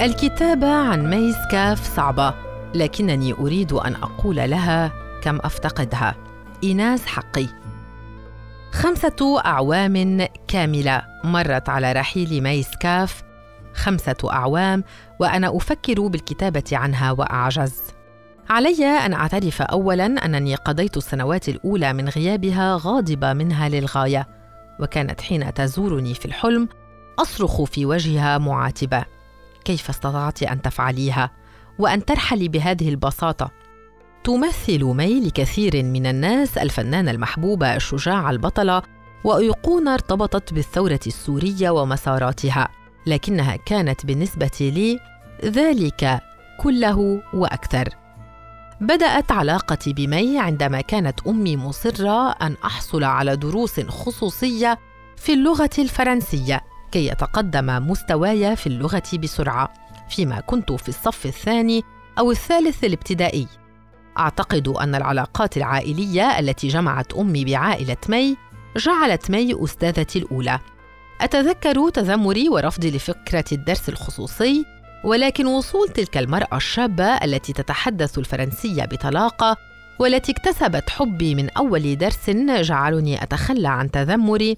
الكتابة عن ميس كاف صعبة لكنني أريد أن أقول لها كم أفتقدها. إيناس حقي. خمسة أعوام كاملة مرت على رحيل ميس كاف. خمسة أعوام وأنا أفكر بالكتابة عنها وأعجز. علي أن أعترف أولاً أنني قضيت السنوات الأولى من غيابها غاضبة منها للغاية وكانت حين تزورني في الحلم أصرخ في وجهها معاتبة. كيف استطعت أن تفعليها وأن ترحلي بهذه البساطة. تمثل مي لكثير من الناس الفنانة المحبوبة الشجاعة البطلة وأيقونة ارتبطت بالثورة السورية ومساراتها لكنها كانت بالنسبة لي ذلك كله وأكثر. بدأت علاقتي بمي عندما كانت أمي مصرة أن أحصل على دروس خصوصية في اللغة الفرنسية. كي يتقدم مستواي في اللغة بسرعة فيما كنت في الصف الثاني أو الثالث الابتدائي. أعتقد أن العلاقات العائلية التي جمعت أمي بعائلة مي جعلت مي أستاذتي الأولى. أتذكر تذمري ورفضي لفكرة الدرس الخصوصي ولكن وصول تلك المرأة الشابة التي تتحدث الفرنسية بطلاقة والتي اكتسبت حبي من أول درس جعلني أتخلى عن تذمري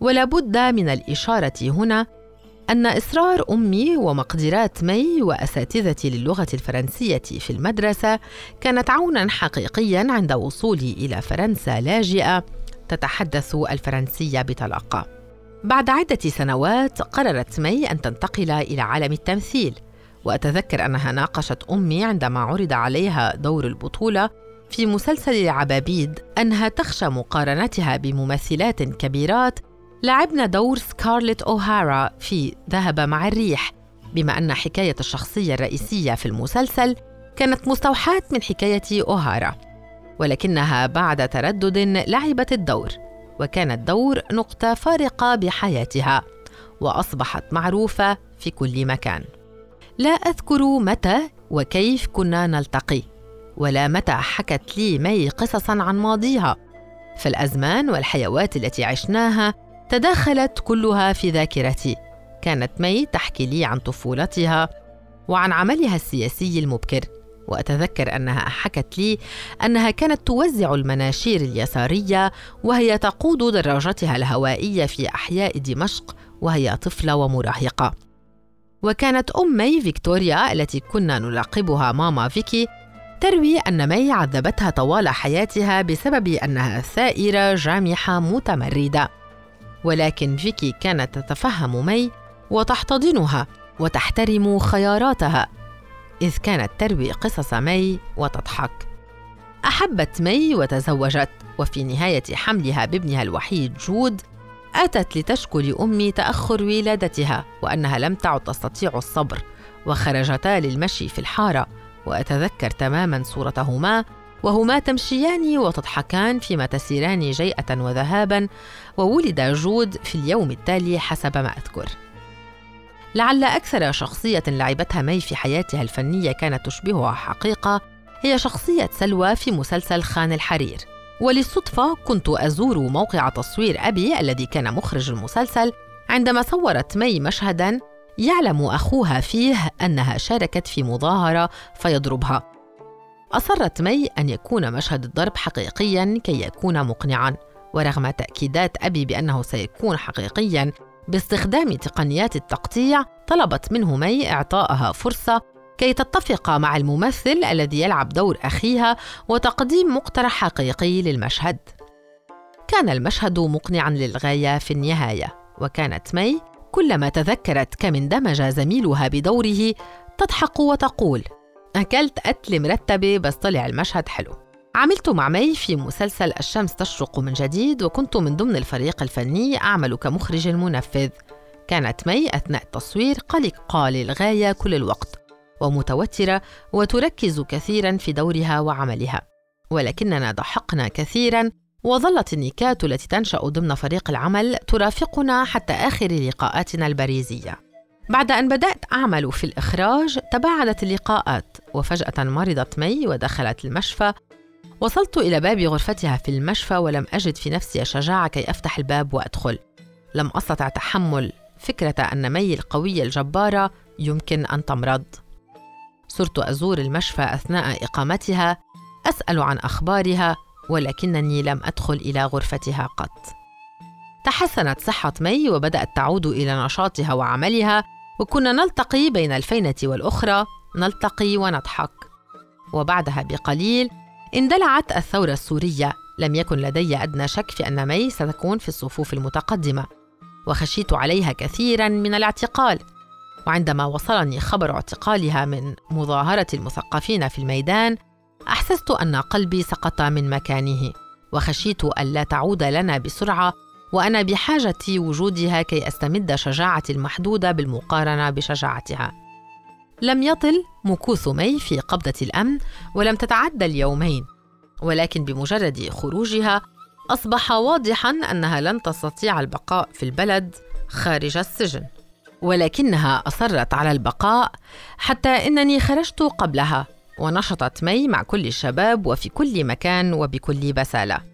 ولا بد من الإشارة هنا أن إصرار أمي ومقدرات مي وأساتذتي للغة الفرنسية في المدرسة كانت عوناً حقيقياً عند وصولي إلى فرنسا لاجئة تتحدث الفرنسية بطلاقة. بعد عدة سنوات قررت مي أن تنتقل إلى عالم التمثيل، وأتذكر أنها ناقشت أمي عندما عرض عليها دور البطولة في مسلسل العبابيد أنها تخشى مقارنتها بممثلات كبيرات لعبن دور سكارلت أوهارا في ذهب مع الريح. بما أن حكاية الشخصية الرئيسية في المسلسل كانت مستوحاة من حكاية أوهارا ولكنها بعد تردد لعبت الدور وكان الدور نقطة فارقة بحياتها وأصبحت معروفة في كل مكان. لا أذكر متى وكيف كنا نلتقي ولا متى حكت لي مي قصصا عن ماضيها. فالأزمان والحيوات التي عشناها تداخلت كلها في ذاكرتي. كانت مي تحكي لي عن طفولتها وعن عملها السياسي المبكر. وأتذكر أنها حكت لي أنها كانت توزع المناشير اليسارية وهي تقود دراجتها الهوائية في أحياء دمشق وهي طفلة ومراهقة. وكانت امي فيكتوريا التي كنا نلقبها ماما فيكي تروي أن مي عذبتها طوال حياتها بسبب أنها ثائره جامحة متمردة. ولكن فيكي كانت تتفهم مي وتحتضنها وتحترم خياراتها إذ كانت تروي قصص مي وتضحك. أحبت مي وتزوجت وفي نهاية حملها بابنها الوحيد جود أتت لتشكو لأمي تأخر ولادتها وأنها لم تعد تستطيع الصبر وخرجتا للمشي في الحارة وأتذكر تماما صورتهما وهما تمشيان وتضحكان فيما تسيران جيئة وذهابا وولد جود في اليوم التالي حسب ما أذكر. لعل أكثر شخصية لعبتها مي في حياتها الفنية كانت تشبهها حقيقة هي شخصية سلوى في مسلسل خان الحرير. وللصدفة كنت أزور موقع تصوير أبي الذي كان مخرج المسلسل عندما صورت مي مشهدا يعلم أخوها فيه أنها شاركت في مظاهرة فيضربها. أصرت مي أن يكون مشهد الضرب حقيقيا كي يكون مقنعا ورغم تأكيدات أبي بأنه سيكون حقيقيا باستخدام تقنيات التقطيع طلبت منه مي إعطائها فرصة كي تتفق مع الممثل الذي يلعب دور أخيها وتقديم مقترح حقيقي للمشهد. كان المشهد مقنعا للغاية في النهاية وكانت مي كلما تذكرت كم اندمج زميلها بدوره تضحك وتقول أكلت أكل مرتبة بس طلع المشهد حلو. عملت مع مي في مسلسل الشمس تشرق من جديد وكنت من ضمن الفريق الفني أعمل كمخرج منفذ كانت مي أثناء التصوير قلقة للغاية كل الوقت ومتوترة وتركز كثيرا في دورها وعملها. ولكننا ضحكنا كثيرا وظلت النكات التي تنشأ ضمن فريق العمل ترافقنا حتى آخر لقاءاتنا البريزية. بعد أن بدأت أعمل في الإخراج تباعدت اللقاءات وفجأة مرضت مي ودخلت المشفى. وصلت إلى باب غرفتها في المشفى ولم أجد في نفسي شجاعة كي أفتح الباب وأدخل. لم أستطع تحمل فكرة أن مي القوية الجبارة يمكن أن تمرض. صرت أزور المشفى أثناء إقامتها أسأل عن أخبارها ولكنني لم أدخل إلى غرفتها قط. تحسنت صحة مي وبدأت تعود إلى نشاطها وعملها. وكنا نلتقي بين الفينة والأخرى نلتقي ونضحك. وبعدها بقليل اندلعت الثورة السورية. لم يكن لدي أدنى شك في أن مي ستكون في الصفوف المتقدمة. وخشيت عليها كثيرا من الاعتقال. وعندما وصلني خبر اعتقالها من مظاهرة المثقفين في الميدان أحسست أن قلبي سقط من مكانه. وخشيت ألا تعود لنا بسرعة وأنا بحاجة وجودها كي أستمد شجاعتي المحدودة بالمقارنة بشجاعتها. لم يطل مكوث مي في قبضة الأمن ولم تتعدى اليومين ولكن بمجرد خروجها أصبح واضحا أنها لن تستطيع البقاء في البلد خارج السجن ولكنها أصرت على البقاء حتى إنني خرجت قبلها ونشطت مي مع كل الشباب وفي كل مكان وبكل بسالة.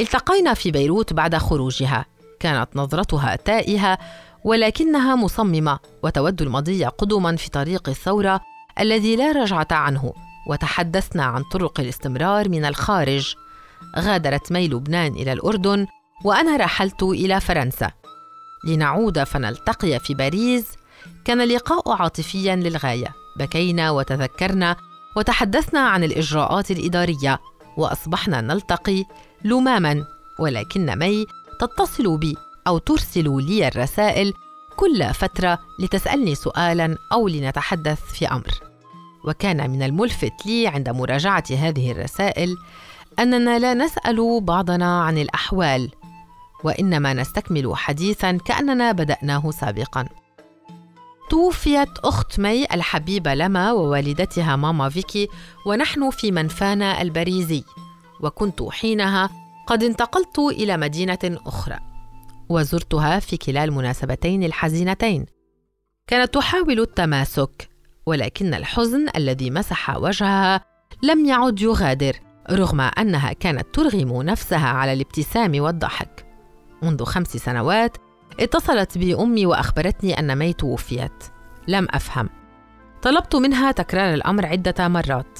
التقينا في بيروت بعد خروجها. كانت نظرتها تائهة ولكنها مصممة وتود المضي قدما في طريق الثورة الذي لا رجعة عنه وتحدثنا عن طرق الاستمرار من الخارج. غادرت مي لبنان إلى الأردن وأنا رحلت إلى فرنسا. لنعود فنلتقي في باريس. كان اللقاء عاطفيا للغاية. بكينا وتذكرنا وتحدثنا عن الإجراءات الإدارية وأصبحنا نلتقي لماما ولكن مي تتصل بي أو ترسل لي الرسائل كل فترة لتسألني سؤالا أو لنتحدث في أمر. وكان من الملفت لي عند مراجعة هذه الرسائل أننا لا نسأل بعضنا عن الأحوال وإنما نستكمل حديثا كأننا بدأناه سابقا. توفيت أخت مي الحبيبة لما ووالدتها ماما فيكي ونحن في منفانا البريزي. وكنت حينها قد انتقلت إلى مدينة أخرى وزرتها في كلا المناسبتين الحزينتين. كانت تحاول التماسك ولكن الحزن الذي مسح وجهها لم يعد يغادر رغم أنها كانت ترغم نفسها على الابتسام والضحك. منذ خمس سنوات اتصلت بي أمي وأخبرتني أن مي توفيت لم أفهم. طلبت منها تكرار الأمر عدة مرات.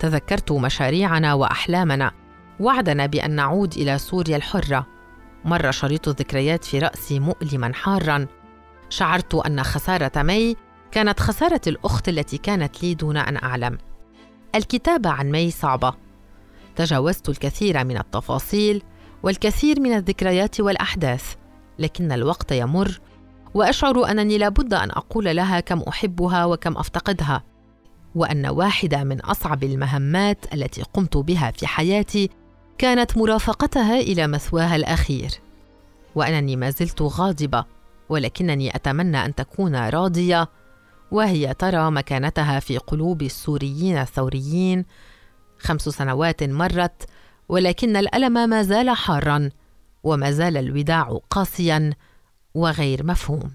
تذكرت مشاريعنا وأحلامنا. وعدنا بأن نعود إلى سوريا الحرة. مر شريط الذكريات في رأسي مؤلما حارا. شعرت أن خسارة مي كانت خسارة الأخت التي كانت لي دون أن أعلم. الكتابة عن مي صعبة. تجاوزت الكثير من التفاصيل والكثير من الذكريات والأحداث لكن الوقت يمر وأشعر أنني لابد أن أقول لها كم أحبها وكم أفتقدها. وأن واحدة من أصعب المهمات التي قمت بها في حياتي كانت مرافقتها إلى مثواها الأخير. وأنني ما زلت غاضبة ولكنني أتمنى أن تكون راضية وهي ترى مكانتها في قلوب السوريين الثوريين خمس سنوات مرت ولكن الألم ما زال حارا وما زال الوداع قاسيا وغير مفهوم.